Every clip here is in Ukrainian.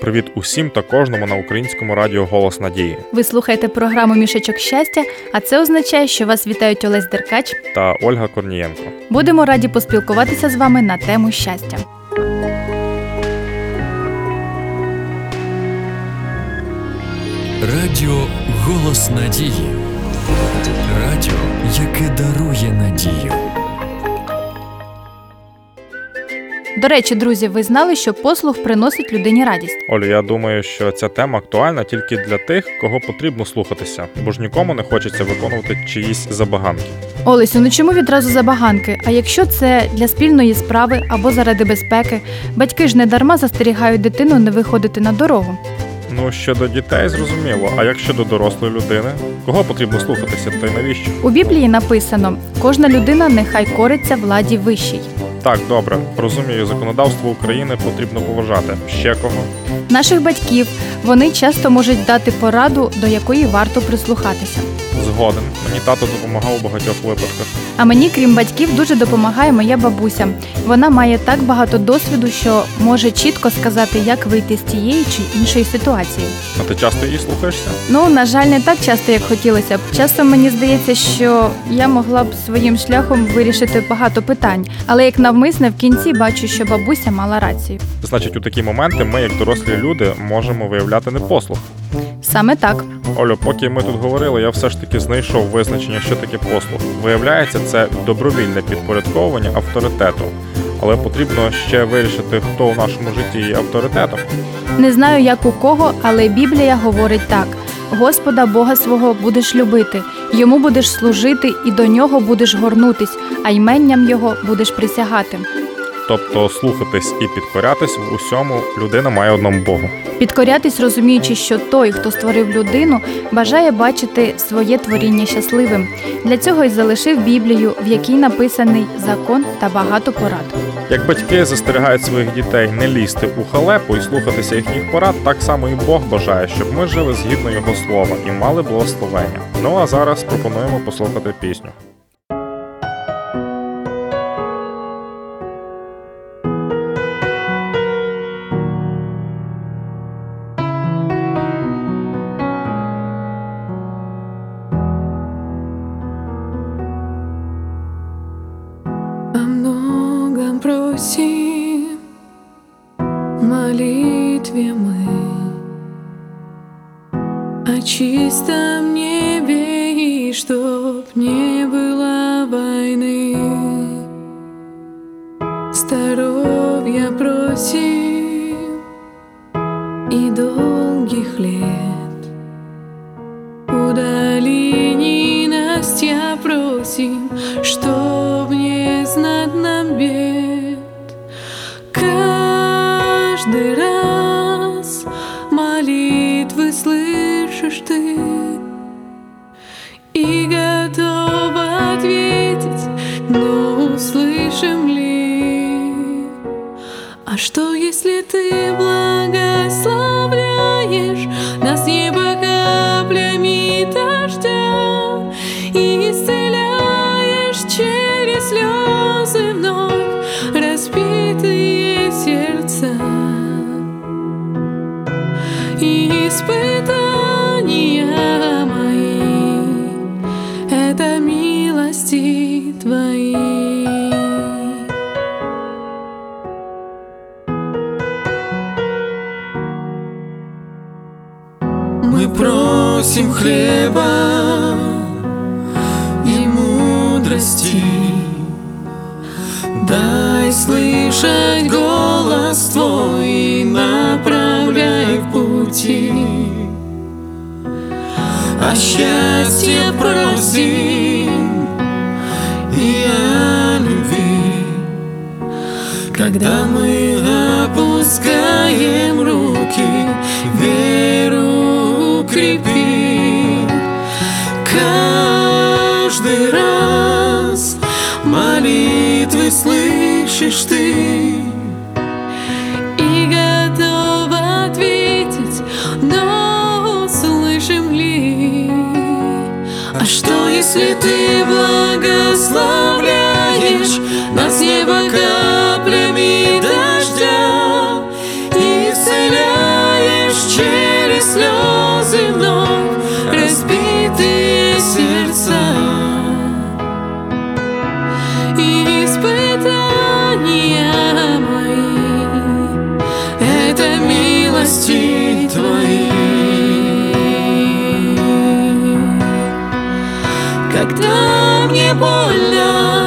Привіт усім та кожному на українському радіо Голос Надії Ви слухаєте програму Мішечок щастя, а це означає, що вас вітають Олесь Деркач. та Ольга Корнієнко. Будемо раді поспілкуватися з вами на тему щастя. Радіо Голос Надії. Радіо, яке дарує надію. До речі, друзі, ви знали, що послуг приносить людині радість. Олю, я думаю, що ця тема актуальна тільки для тих, кого потрібно слухатися, бо ж нікому не хочеться виконувати чиїсь забаганки. Олесю, ну чому відразу забаганки? А якщо це для спільної справи або заради безпеки, батьки ж не дарма застерігають дитину не виходити на дорогу. Ну щодо дітей, зрозуміло. А як щодо дорослої людини, кого потрібно слухатися, та й навіщо? У Біблії написано: кожна людина нехай кориться владі вищій. Так, добре, розумію, законодавство України потрібно поважати. Ще кого? Наших батьків вони часто можуть дати пораду, до якої варто прислухатися. Згоден. Мені тато допомагав у багатьох випадках. А мені, крім батьків, дуже допомагає моя бабуся. Вона має так багато досвіду, що може чітко сказати, як вийти з тієї чи іншої ситуації. А ти часто її слухаєшся? Ну, на жаль, не так часто, як хотілося б. Часто мені здається, що я могла б своїм шляхом вирішити багато питань, але як навмисне в кінці бачу, що бабуся мала рацію. Значить, у такі моменти ми, як дорослі люди, можемо виявляти непослух. Саме так. Олю, поки ми тут говорили, я все ж таки знайшов визначення, що таке послуг. Виявляється, це добровільне підпорядковування авторитету. Але потрібно ще вирішити, хто у нашому житті є авторитетом. Не знаю, як у кого, але Біблія говорить так: Господа Бога свого будеш любити, йому будеш служити і до нього будеш горнутись, а йменням його будеш присягати. Тобто слухатись і підкорятись в усьому людина має одному Богу. Підкорятись, розуміючи, що той, хто створив людину, бажає бачити своє творіння щасливим. Для цього й залишив Біблію, в якій написаний закон та багато порад. Як батьки застерігають своїх дітей не лізти у халепу і слухатися їхніх порад, так само і Бог бажає, щоб ми жили згідно його слова і мали благословення. Ну а зараз пропонуємо послухати пісню. В молитве мы О чистом небе и чтоб не было войны. Здоровья просим и долгих лет. Удали ненастья просим, чтоб и готов ответить, но услышим ли? А что, если ты благословляешь милости твои. Мы просим хлеба и мудрости. Дай слышать голос Твой и направляй в пути. А счастье просим Когда мы опускаем руки, веру укрепи. Каждый раз молитвы слышишь ты и готов ответить, но услышим ли? А что, если ты благословляешь love.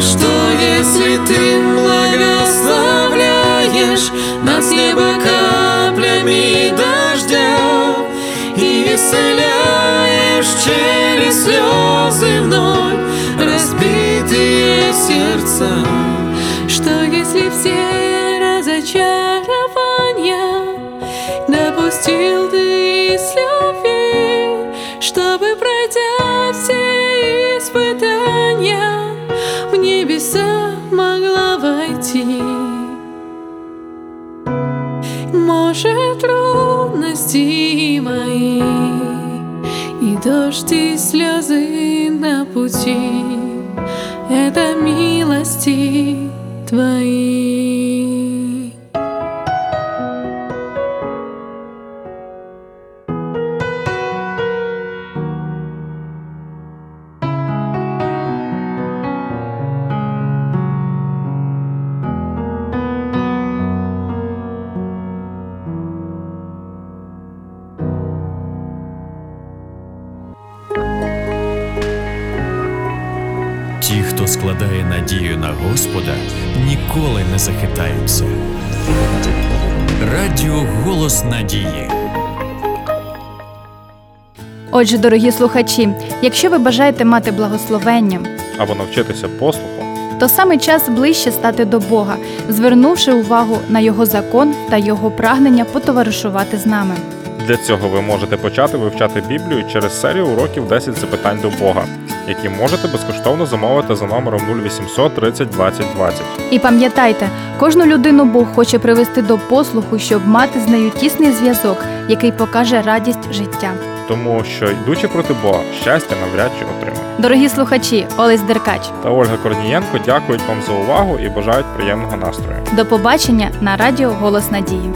Что, если ты благословляешь Нас с неба каплями дождя И исцеляешь через слезы вновь Разбитые сердца Что, если все разочарования Допустил ты из любви Чтобы пройдя все испытания небеса могла войти. Может, трудности мои и дождь и слезы на пути — это милости твои. Хто складає надію на Господа, ніколи не захитаються. Радіо Голос Надії. Отже, дорогі слухачі, якщо ви бажаєте мати благословення, Або навчитися послуху, то саме час ближче стати до Бога, звернувши увагу на Його закон та Його прагнення потоваришувати з нами. Для цього ви можете почати вивчати Біблію через серію уроків 10 запитань до Бога, які можете безкоштовно замовити за номером 0800 30 20 20. І пам'ятайте, кожну людину Бог хоче привести до послуху, щоб мати з нею тісний зв'язок, який покаже радість життя. Тому що, йдучи проти Бога, щастя навряд чи отримає. Дорогі слухачі, Олесь Деркач, Та Ольга Корнієнко дякують вам за увагу і бажають приємного настрою. до побачення на радіо Голос Надії.